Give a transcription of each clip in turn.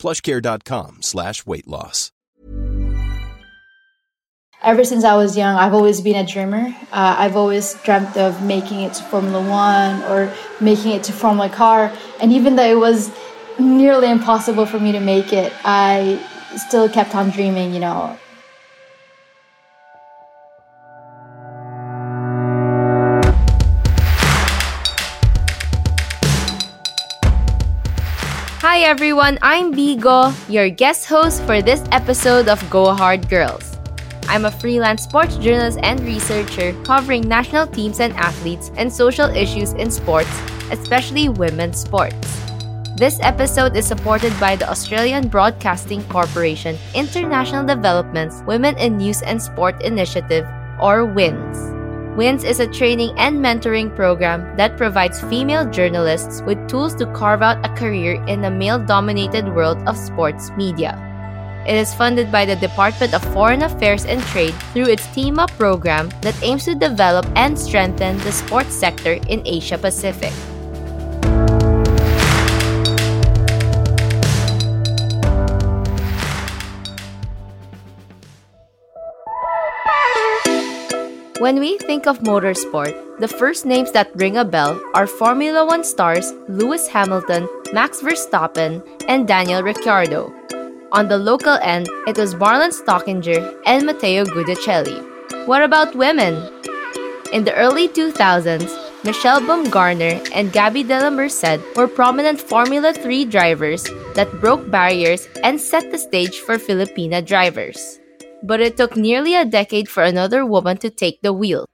plushcare.com slash weight loss. Ever since I was young, I've always been a dreamer. Uh, I've always dreamt of making it to Formula One or making it to Formula Car. And even though it was nearly impossible for me to make it, I still kept on dreaming, you know. Hi everyone, I'm Bigo, your guest host for this episode of Go Hard Girls. I'm a freelance sports journalist and researcher covering national teams and athletes and social issues in sports, especially women's sports. This episode is supported by the Australian Broadcasting Corporation International Development's Women in News and Sport Initiative, or WINS. WINS is a training and mentoring program that provides female journalists with tools to carve out a career in the male dominated world of sports media. It is funded by the Department of Foreign Affairs and Trade through its Team Up program that aims to develop and strengthen the sports sector in Asia Pacific. When we think of motorsport, the first names that ring a bell are Formula One stars Lewis Hamilton, Max Verstappen, and Daniel Ricciardo. On the local end, it was Marlon Stockinger and Matteo Guidicelli. What about women? In the early 2000s, Michelle Bumgarner and Gaby Dela Merced were prominent Formula 3 drivers that broke barriers and set the stage for Filipina drivers but it took nearly a decade for another woman to take the wheel.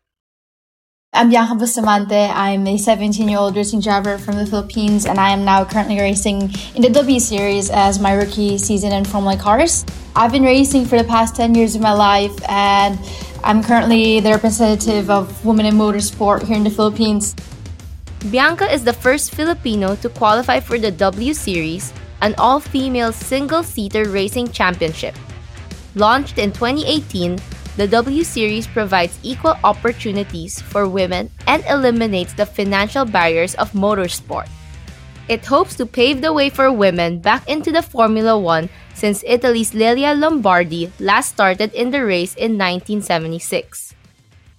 I'm Bianca Bustamante. I'm a 17 year old racing driver from the Philippines, and I am now currently racing in the W Series as my rookie season in Formula Cars. I've been racing for the past 10 years of my life, and I'm currently the representative of women in motorsport here in the Philippines. Bianca is the first Filipino to qualify for the W Series, an all female single seater racing championship. Launched in 2018, the W Series provides equal opportunities for women and eliminates the financial barriers of motorsport. It hopes to pave the way for women back into the Formula One since Italy's Lella Lombardi last started in the race in 1976.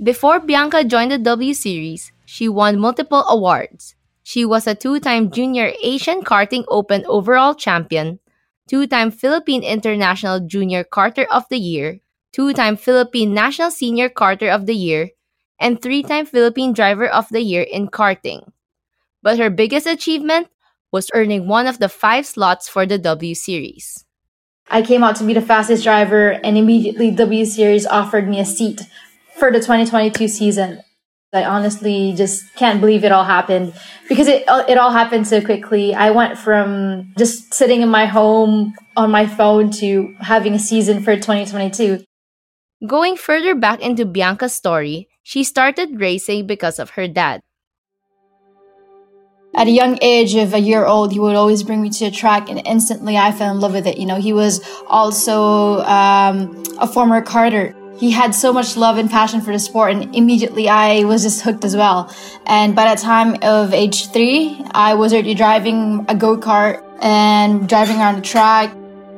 Before Bianca joined the W Series, she won multiple awards. She was a two time Junior Asian Karting Open overall champion, two-time Philippine International Junior Karter of the Year, two-time Philippine National Senior Karter of the Year, and three-time Philippine Driver of the Year in karting. But her biggest achievement was earning one of the five slots for the W Series. I came out to be the fastest driver, and immediately W Series offered me a seat for the 2022 season. I honestly just can't believe it all happened because it it all happened so quickly. I went from just sitting in my home on my phone to having a season for 2022. Going further back into Bianca's story, she started racing because of her dad. At a young age of a year old, he would always bring me to a track, and instantly I fell in love with it. You know, he was also um, a former karter he had so much love and passion for the sport and immediately I was just hooked as well. And by the time of age three, I was already driving a go-kart and driving around the track.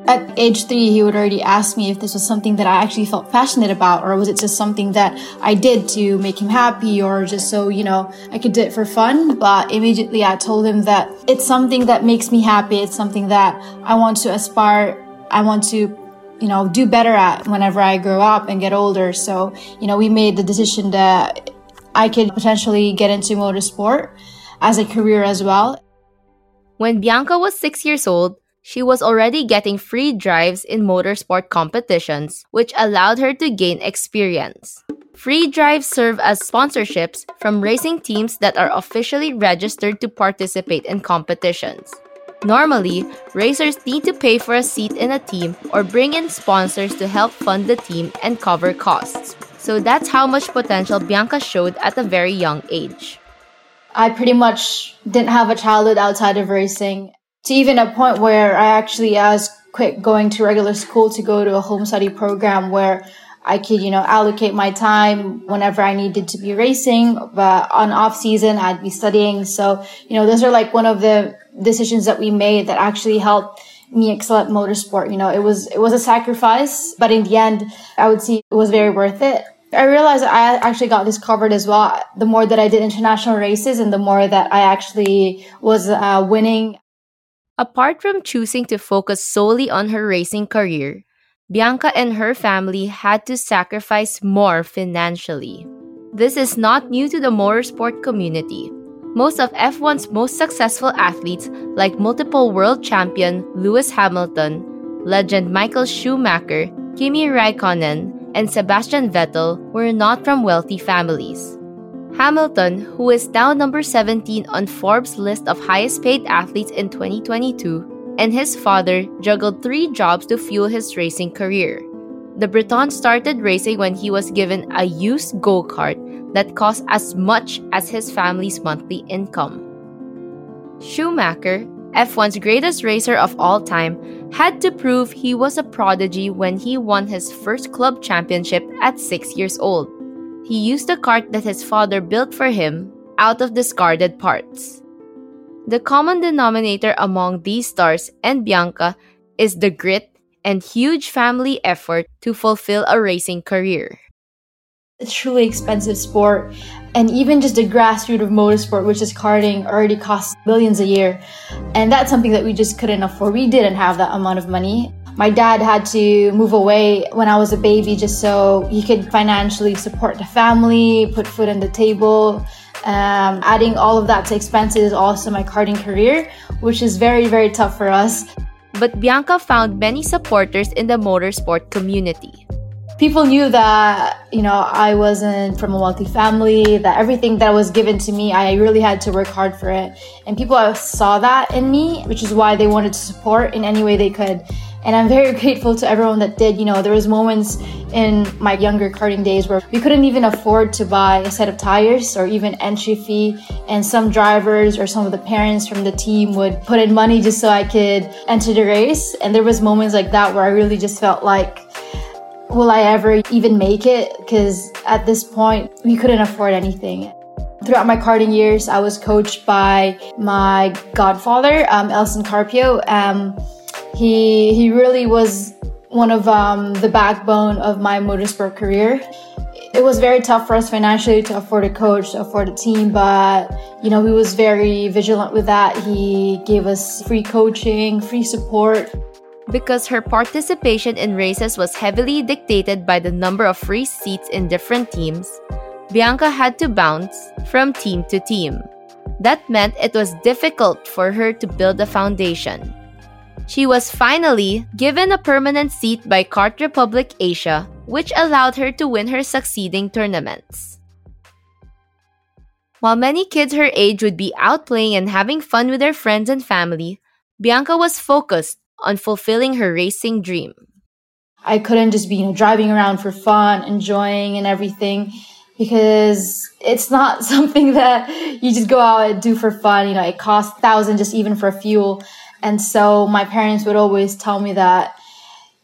At age three, he would already ask me if this was something that I actually felt passionate about or was it just something that I did to make him happy or just so, you know, I could do it for fun. But immediately I told him that it's something that makes me happy. It's something that I want to aspire. I want to you know, do better at whenever I grow up and get older. So, you know, we made the decision that I could potentially get into motorsport as a career as well. When Bianca was six years old, she was already getting free drives in motorsport competitions, which allowed her to gain experience. Free drives serve as sponsorships from racing teams that are officially registered to participate in competitions. Normally, racers need to pay for a seat in a team or bring in sponsors to help fund the team and cover costs. So that's how much potential Bianca showed at a very young age. I pretty much didn't have a childhood outside of racing to even a point where I actually was quit going to regular school to go to a home study program where I could, you know, allocate my time whenever I needed to be racing, but on off season, I'd be studying. So, you know, those are like one of the decisions that we made that actually helped me excel at motorsport. You know, it was, it was a sacrifice, but in the end, I would see it was very worth it. I realized I actually got discovered as well. The more that I did international races and the more that I actually was uh, winning. Apart from choosing to focus solely on her racing career, Bianca and her family had to sacrifice more financially. This is not new to the motorsport community. Most of F1's most successful athletes, like multiple world champion Lewis Hamilton, legend Michael Schumacher, Kimi Raikkonen, and Sebastian Vettel, were not from wealthy families. Hamilton, who is now number 17 on Forbes' list of highest paid athletes in 2022, and his father juggled three jobs to fuel his racing career. The Briton started racing when he was given a used go kart that cost as much as his family's monthly income. Schumacher, F1's greatest racer of all time, had to prove he was a prodigy when he won his first club championship at six years old. He used a kart that his father built for him out of discarded parts. The common denominator among these stars and Bianca is the grit and huge family effort to fulfill a racing career. It's truly expensive sport, and even just the grassroots of motorsport, which is karting, already costs billions a year. And that's something that we just couldn't afford. We didn't have that amount of money. My dad had to move away when I was a baby just so he could financially support the family, put food on the table. Um, adding all of that to expenses also my karting career, which is very, very tough for us. But Bianca found many supporters in the motorsport community. People knew that, you know, I wasn't from a wealthy family, that everything that was given to me, I really had to work hard for it. And people saw that in me, which is why they wanted to support in any way they could and i'm very grateful to everyone that did. You know there was moments in my younger karting days where we couldn't even afford to buy a set of tires or even entry fee. And some drivers or some of the parents from the team would put in money just so i could enter the race. And there was moments like that where i really just felt like will i ever even make it? Because at this point we couldn't afford anything. Throughout my karting years, I was coached by my godfather, um, Elson Carpio. Um, he he really was one of um, the backbone of my motorsport career. It was very tough for us financially to afford a coach, to afford a team, but you know he was very vigilant with that. He gave us free coaching, free support. Because her participation in races was heavily dictated by the number of free seats in different teams, Bianca had to bounce from team to team. That meant it was difficult for her to build a foundation. She was finally given a permanent seat by Kart Republic Asia, which allowed her to win her succeeding tournaments. While many kids her age would be out playing and having fun with their friends and family, Bianca was focused on fulfilling her racing dream. I couldn't just be, you know, driving around for fun, enjoying and everything because it's not something that you just go out and do for fun. You know, it costs thousands just even for fuel. And so my parents would always tell me that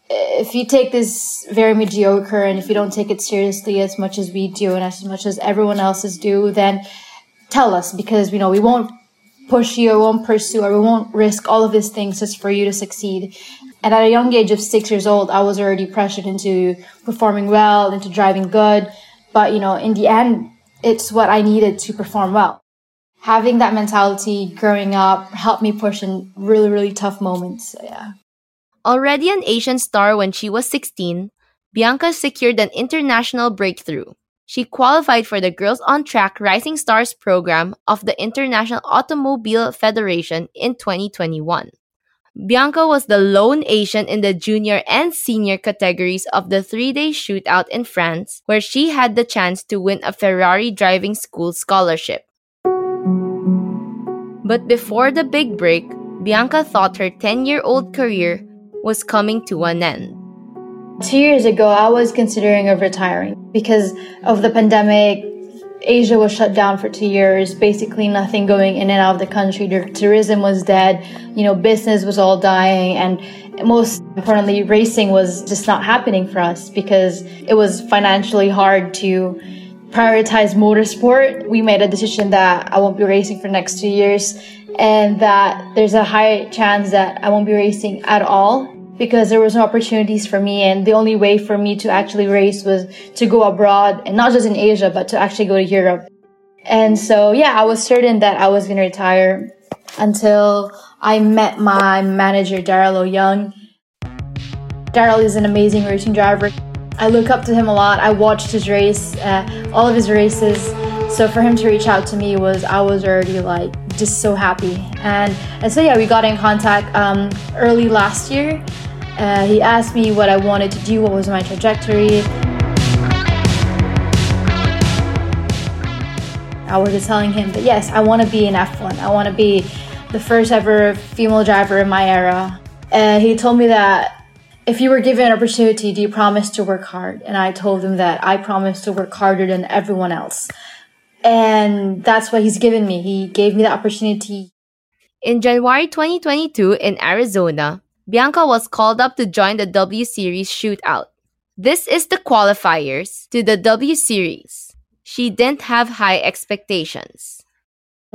if you take this very mediocre and if you don't take it seriously as much as we do and as much as everyone else's do, then tell us because you know we won't push you or won't pursue or we won't risk all of these things just for you to succeed. And at a young age of six years old, I was already pressured into performing well, into driving good. But you know, in the end, it's what I needed to perform well having that mentality growing up helped me push in really, really tough moments. So, yeah. Already an Asian star when she was 16, Bianca secured an international breakthrough. She qualified for the Girls on Track Rising Stars program of the International Automobile Federation in 2021. Bianca was the lone Asian in the junior and senior categories of the three day shootout in France, where she had the chance to win a Ferrari driving school scholarship. But before the big break, Bianca thought her 10 year old career was coming to an end. Two years ago, I was considering of retiring because of the pandemic. Asia was shut down for two years, basically nothing going in and out of the country. The tourism was dead, you know, business was all dying, and most importantly, racing was just not happening for us because it was financially hard to prioritize motorsport. We made a decision that I won't be racing for the next two years and that there's a high chance that I won't be racing at all because there was no opportunities for me and the only way for me to actually race was to go abroad and not just in Asia but to actually go to Europe. And so yeah, I was certain that I was going to retire until I met my manager Daryl Young. Daryl is an amazing racing driver. I look up to him a lot. I watched his race, uh, all of his races. So for him to reach out to me was I was already like just so happy. And, and so yeah, we got in contact um, early last year. Uh, he asked me what I wanted to do, what was my trajectory. I was just telling him that yes, I want to be in F1. I want to be the first ever female driver in my era. And he told me that if you were given an opportunity, do you promise to work hard? And I told him that I promise to work harder than everyone else. And that's what he's given me. He gave me the opportunity. In January 2022 in Arizona, Bianca was called up to join the W Series shootout. This is the qualifiers to the W Series. She didn't have high expectations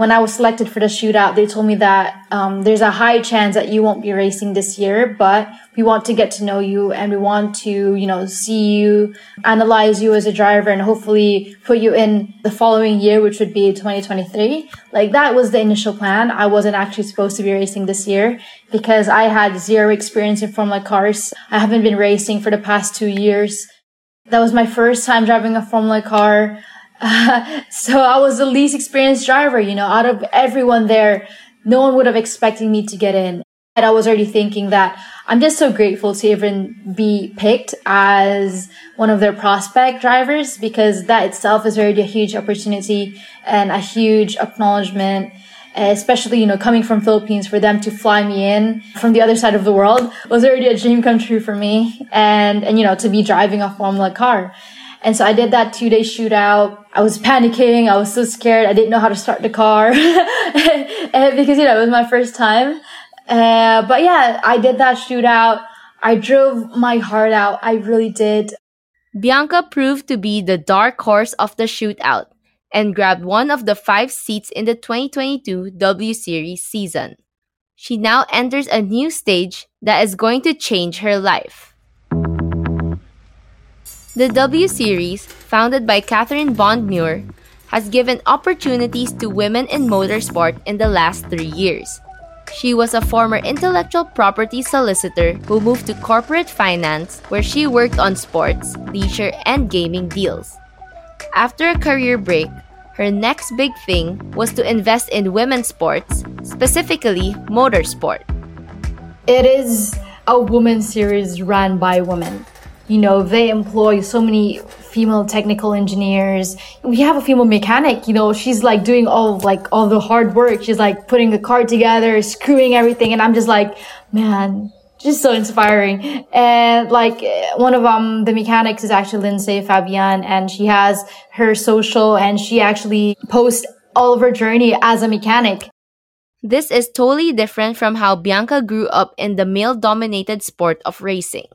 when I was selected for the shootout, they told me that um, there's a high chance that you won't be racing this year, but we want to get to know you and we want to, you know, see you, analyze you as a driver and hopefully put you in the following year, which would be 2023. Like that was the initial plan. I wasn't actually supposed to be racing this year because I had zero experience in Formula cars. I haven't been racing for the past two years. That was my first time driving a Formula car. so I was the least experienced driver, you know, out of everyone there, no one would have expected me to get in. And I was already thinking that I'm just so grateful to even be picked as one of their prospect drivers because that itself is already a huge opportunity and a huge acknowledgement especially you know coming from philippines for them to fly me in from the other side of the world was already a dream come true for me and and you know to be driving a formula car and so I did that two day shootout. I was panicking. I was so scared. I didn't know how to start the car because, you know, it was my first time. Uh, but yeah, I did that shootout. I drove my heart out. I really did. Bianca proved to be the dark horse of the shootout and grabbed one of the five seats in the 2022 W Series season. She now enters a new stage that is going to change her life. The W Series, founded by Catherine Bond Muir, has given opportunities to women in motorsport in the last three years. She was a former intellectual property solicitor who moved to corporate finance, where she worked on sports, leisure, and gaming deals. After a career break, her next big thing was to invest in women's sports, specifically motorsport. It is a women's series run by women you know, they employ so many female technical engineers. We have a female mechanic, you know, she's like doing all like all the hard work. She's like putting the car together, screwing everything. And I'm just like, man, just so inspiring. And like one of um the mechanics is actually Lindsay Fabian and she has her social and she actually posts all of her journey as a mechanic. This is totally different from how Bianca grew up in the male dominated sport of racing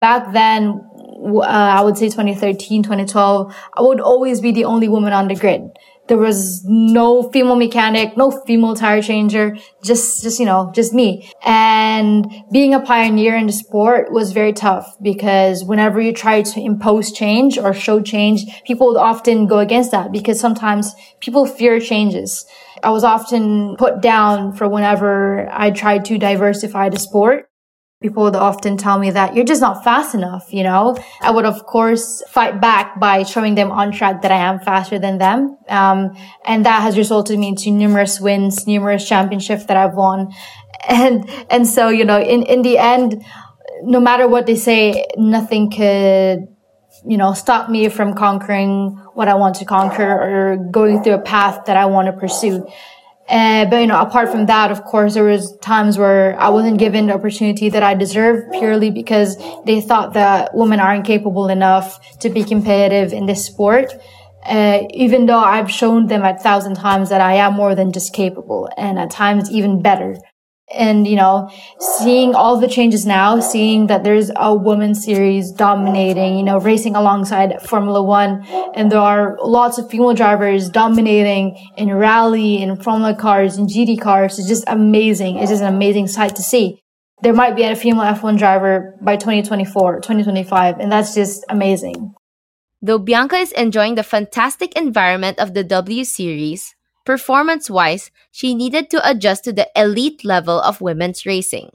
back then, uh, I would say 2013, 2012, I would always be the only woman on the grid. There was no female mechanic, no female tire changer, just, just, you know, just me. And being a pioneer in the sport was very tough because whenever you try to impose change or show change, people would often go against that because sometimes people fear changes. I was often put down for whenever I tried to diversify the sport people would often tell me that you're just not fast enough, you know? I would, of course, fight back by showing them on track that I am faster than them. Um, and that has resulted me into numerous wins, numerous championships that I've won. And, and so, you know, in, in the end, no matter what they say, nothing could, you know, stop me from conquering what I want to conquer or going through a path that I want to pursue. Uh, but you know, apart from that, of course, there was times where I wasn't given the opportunity that I deserved purely because they thought that women aren't capable enough to be competitive in this sport. Uh, even though I've shown them a thousand times that I am more than just capable and at times even better and you know seeing all the changes now seeing that there's a women's series dominating you know racing alongside formula one. And there are lots of female drivers dominating in rally in formula cars and gt cars. It's just amazing. It's just an amazing sight to see. There might be a female f1 driver by 2024 2025 and that's just amazing. Though bianca is enjoying the fantastic environment of the w series Performance wise, she needed to adjust to the elite level of women's racing.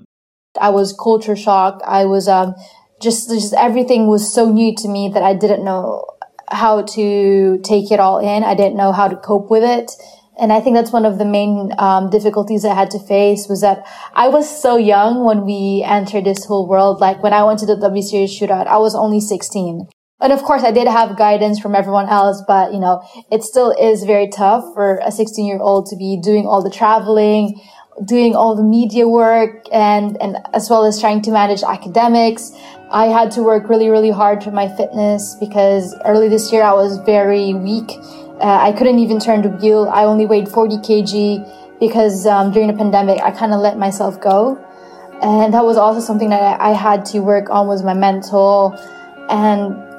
I was culture shocked. I was um, just, just everything was so new to me that I didn't know how to take it all in. I didn't know how to cope with it. And I think that's one of the main um, difficulties I had to face was that I was so young when we entered this whole world. Like when I went to the W Series shootout, I was only 16. And of course, I did have guidance from everyone else, but you know, it still is very tough for a 16 year old to be doing all the traveling, doing all the media work and, and as well as trying to manage academics. I had to work really, really hard for my fitness because early this year I was very weak. Uh, I couldn't even turn the wheel. I only weighed 40 kg because um, during the pandemic I kind of let myself go. And that was also something that I, I had to work on was my mental and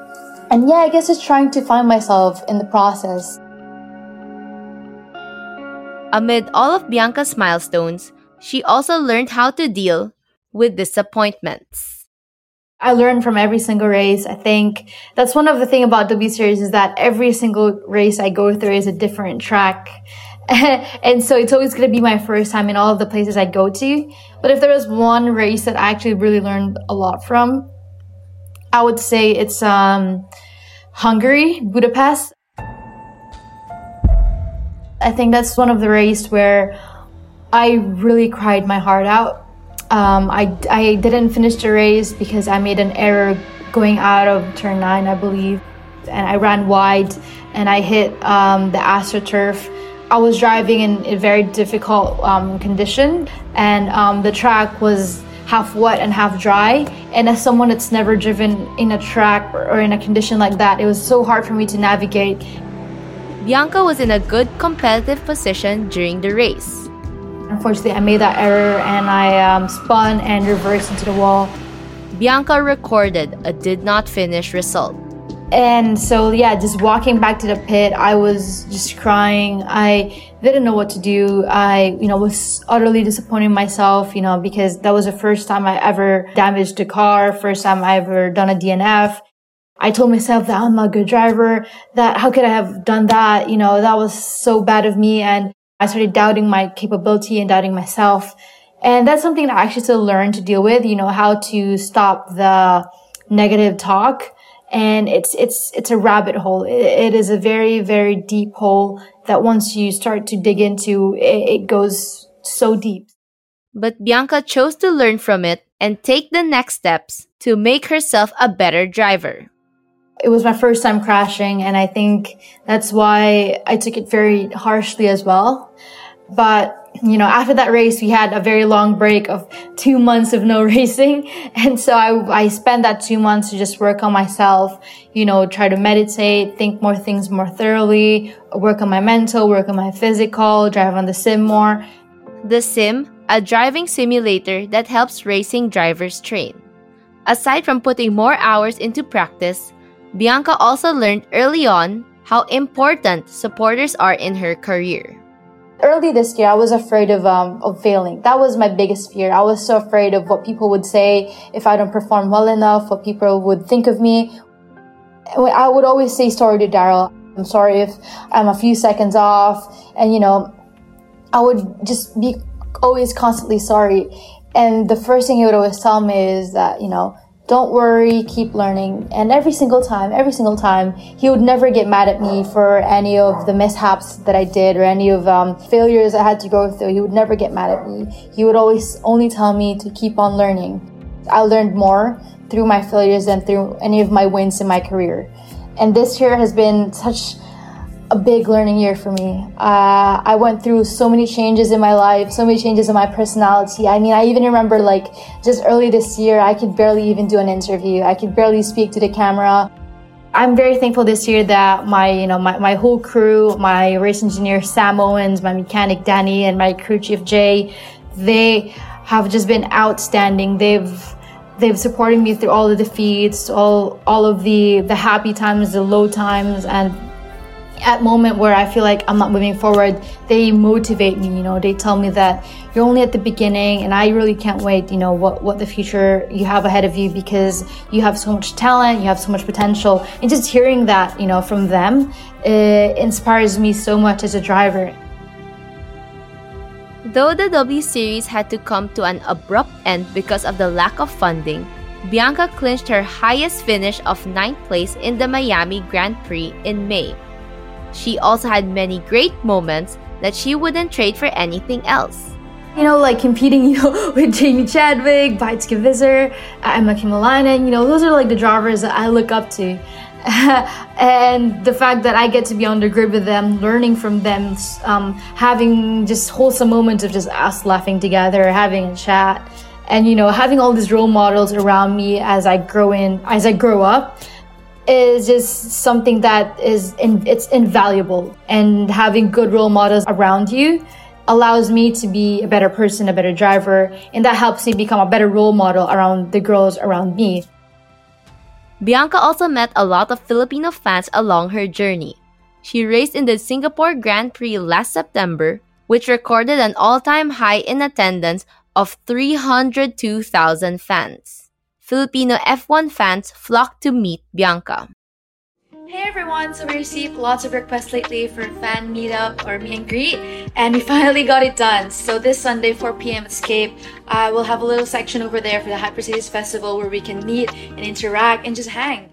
and yeah, I guess it's trying to find myself in the process. Amid all of Bianca's milestones, she also learned how to deal with disappointments. I learned from every single race. I think that's one of the thing about W Series is that every single race I go through is a different track. and so it's always going to be my first time in all of the places I go to. But if there was one race that I actually really learned a lot from, I would say it's um, Hungary, Budapest. I think that's one of the races where I really cried my heart out. Um, I, I didn't finish the race because I made an error going out of turn nine, I believe. And I ran wide and I hit um, the AstroTurf. I was driving in a very difficult um, condition and um, the track was half wet and half dry. And as someone that's never driven in a track or in a condition like that, it was so hard for me to navigate. Bianca was in a good competitive position during the race. Unfortunately, I made that error and I um, spun and reversed into the wall. Bianca recorded a did not finish result. And so, yeah, just walking back to the pit, I was just crying. I didn't know what to do. I, you know, was utterly disappointed in myself, you know, because that was the first time I ever damaged a car, first time I ever done a DNF. I told myself that I'm a good driver, that how could I have done that? You know, that was so bad of me. And I started doubting my capability and doubting myself. And that's something that I actually still learn to deal with, you know, how to stop the negative talk and it's it's it's a rabbit hole. it, it is a very very deep hole that once you start to dig into, it, it goes so deep. But Bianca chose to learn from it and take the next steps to make herself a better driver. It was my first time crashing, and I think that's why I took it very harshly as well. But you know, after that race, we had a very long break of two months of no racing. And so I, I spent that two months to just work on myself, you know, try to meditate, think more things more thoroughly, work on my mental, work on my physical, drive on the sim more. The sim, a driving simulator that helps racing drivers train. Aside from putting more hours into practice, Bianca also learned early on how important supporters are in her career early this year, I was afraid of um, of failing. That was my biggest fear. I was so afraid of what people would say if I don't perform well enough, what people would think of me. I would always say sorry to Daryl. I'm sorry if I'm a few seconds off, and you know, I would just be always constantly sorry. And the first thing he would always tell me is that you know don't worry, keep learning. And every single time, every single time, he would never get mad at me for any of the mishaps that I did or any of um, failures I had to go through. He would never get mad at me. He would always only tell me to keep on learning. I learned more through my failures than through any of my wins in my career. And this year has been such a big learning year for me. Uh, I went through so many changes in my life, so many changes in my personality. I mean, I even remember like just early this year, I could barely even do an interview. I could barely speak to the camera. I'm very thankful this year that my, you know, my, my whole crew, my race engineer Sam Owens, my mechanic Danny, and my crew chief Jay, they have just been outstanding. They've they've supported me through all the defeats, all all of the the happy times, the low times, and at moment where I feel like I'm not moving forward, they motivate me, you know, they tell me that you're only at the beginning and I really can't wait, you know, what, what the future you have ahead of you because you have so much talent, you have so much potential. And just hearing that, you know, from them, it inspires me so much as a driver. Though the W Series had to come to an abrupt end because of the lack of funding, Bianca clinched her highest finish of 9th place in the Miami Grand Prix in May she also had many great moments that she wouldn't trade for anything else. You know, like competing you know, with Jamie Chadwick, Beitske Visser, Emma Kimiläinen, you know, those are like the drivers that I look up to. and the fact that I get to be on the grid with them, learning from them, um, having just wholesome moments of just us laughing together, having a chat, and you know, having all these role models around me as I grow in, as I grow up is just something that is in, it's invaluable and having good role models around you allows me to be a better person, a better driver, and that helps me become a better role model around the girls around me. Bianca also met a lot of Filipino fans along her journey. She raced in the Singapore Grand Prix last September, which recorded an all-time high in attendance of 302,000 fans. Filipino F1 fans flocked to meet Bianca. Hey everyone, so we received lots of requests lately for fan meetup or meet and greet, and we finally got it done. So this Sunday, 4 p.m. Escape, uh, we'll have a little section over there for the Hypercities Festival where we can meet and interact and just hang.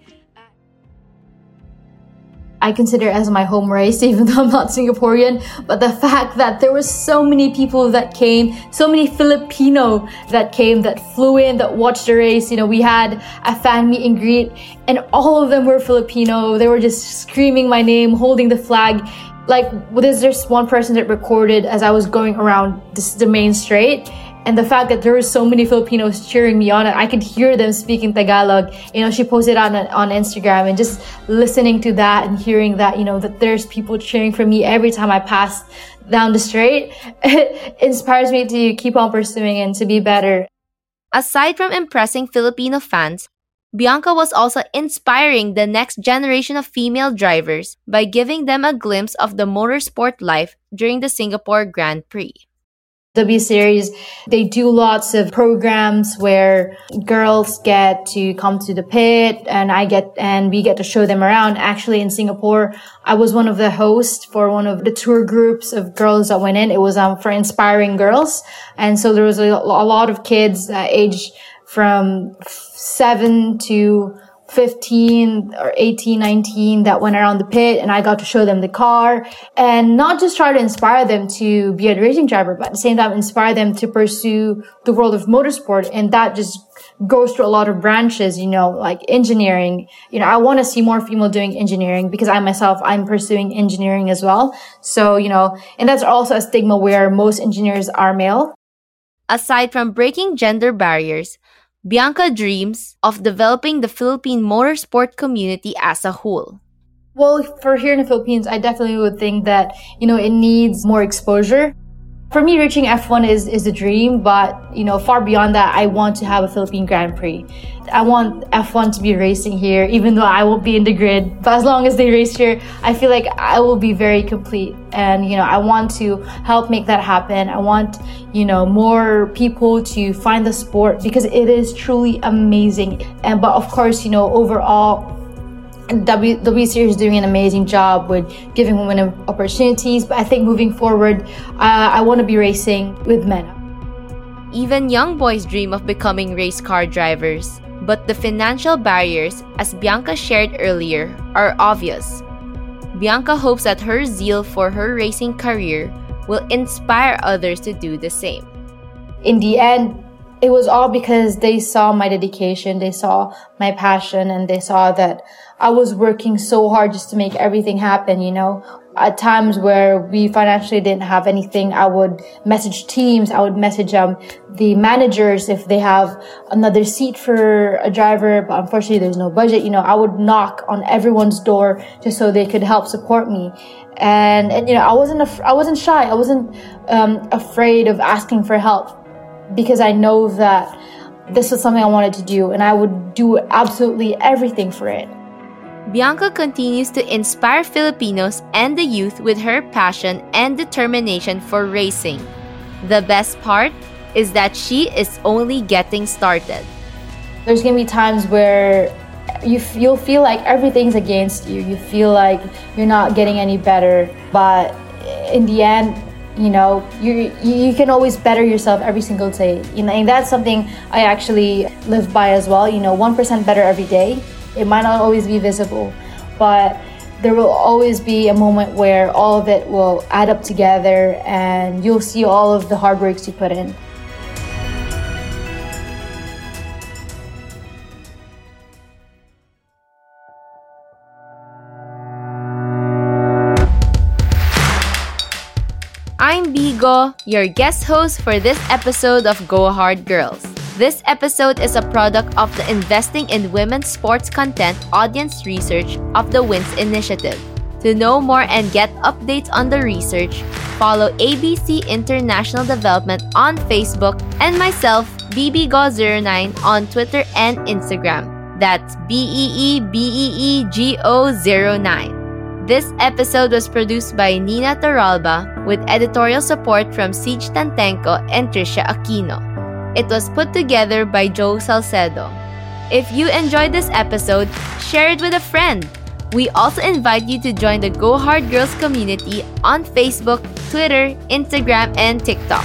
I consider as my home race, even though I'm not Singaporean. But the fact that there were so many people that came, so many Filipino that came, that flew in, that watched the race. You know, we had a fan meet and greet, and all of them were Filipino. They were just screaming my name, holding the flag. Like, there's just one person that recorded as I was going around this, the main straight and the fact that there were so many Filipinos cheering me on, and I could hear them speaking Tagalog. You know, she posted on on Instagram, and just listening to that and hearing that, you know, that there's people cheering for me every time I pass down the street, inspires me to keep on pursuing and to be better. Aside from impressing Filipino fans, Bianca was also inspiring the next generation of female drivers by giving them a glimpse of the motorsport life during the Singapore Grand Prix. W Series, they do lots of programs where girls get to come to the pit and I get, and we get to show them around. Actually, in Singapore, I was one of the hosts for one of the tour groups of girls that went in. It was, um, for inspiring girls. And so there was a, a lot of kids uh, aged from seven to 15 or 18, 19 that went around the pit and I got to show them the car and not just try to inspire them to be a racing driver, but at the same time inspire them to pursue the world of motorsport. And that just goes through a lot of branches, you know, like engineering. You know, I want to see more female doing engineering because I myself, I'm pursuing engineering as well. So, you know, and that's also a stigma where most engineers are male. Aside from breaking gender barriers, Bianca dreams of developing the Philippine motorsport community as a whole. Well, for here in the Philippines, I definitely would think that, you know, it needs more exposure. For me, reaching F1 is, is a dream, but, you know, far beyond that, I want to have a Philippine Grand Prix. I want F1 to be racing here, even though I won't be in the grid. But as long as they race here, I feel like I will be very complete. And, you know, I want to help make that happen. I want, you know, more people to find the sport because it is truly amazing. And, but of course, you know, overall, W, is doing an amazing job with giving women opportunities. But I think moving forward, uh, I want to be racing with men. Even young boys dream of becoming race car drivers. But the financial barriers, as Bianca shared earlier, are obvious. Bianca hopes that her zeal for her racing career will inspire others to do the same. In the end, it was all because they saw my dedication, they saw my passion, and they saw that I was working so hard just to make everything happen, you know. at times where we financially didn't have anything, I would message teams. I would message um, the managers if they have another seat for a driver, but unfortunately there's no budget. You know, I would knock on everyone's door just so they could help support me. And, and you know, I wasn't, af- I wasn't shy. I wasn't um, afraid of asking for help because I know that this was something I wanted to do and I would do absolutely everything for it. Bianca continues to inspire Filipinos and the youth with her passion and determination for racing. The best part is that she is only getting started. There's gonna be times where you you'll feel like everything's against you. You feel like you're not getting any better, but in the end, you know, you you can always better yourself every single day. You know, and that's something I actually live by as well. You know, one percent better every day it might not always be visible, but there will always be a moment where all of it will add up together and you'll see all of the hard works you put in. I'm Bigo, your guest host for this episode of Go Hard Girls. This episode is a product of the Investing in Women's Sports Content audience research of the WINS initiative. To know more and get updates on the research, follow ABC International Development on Facebook and myself, BeeBeeGo09, on Twitter and Instagram. That's B E E B E E G O 09. This episode was produced by Nina Toralba with editorial support from Siege Tantenko and Trisha Aquino. It was put together by Joe Salcedo. If you enjoyed this episode, share it with a friend. We also invite you to join the Go Hard Girls community on Facebook, Twitter, Instagram, and TikTok.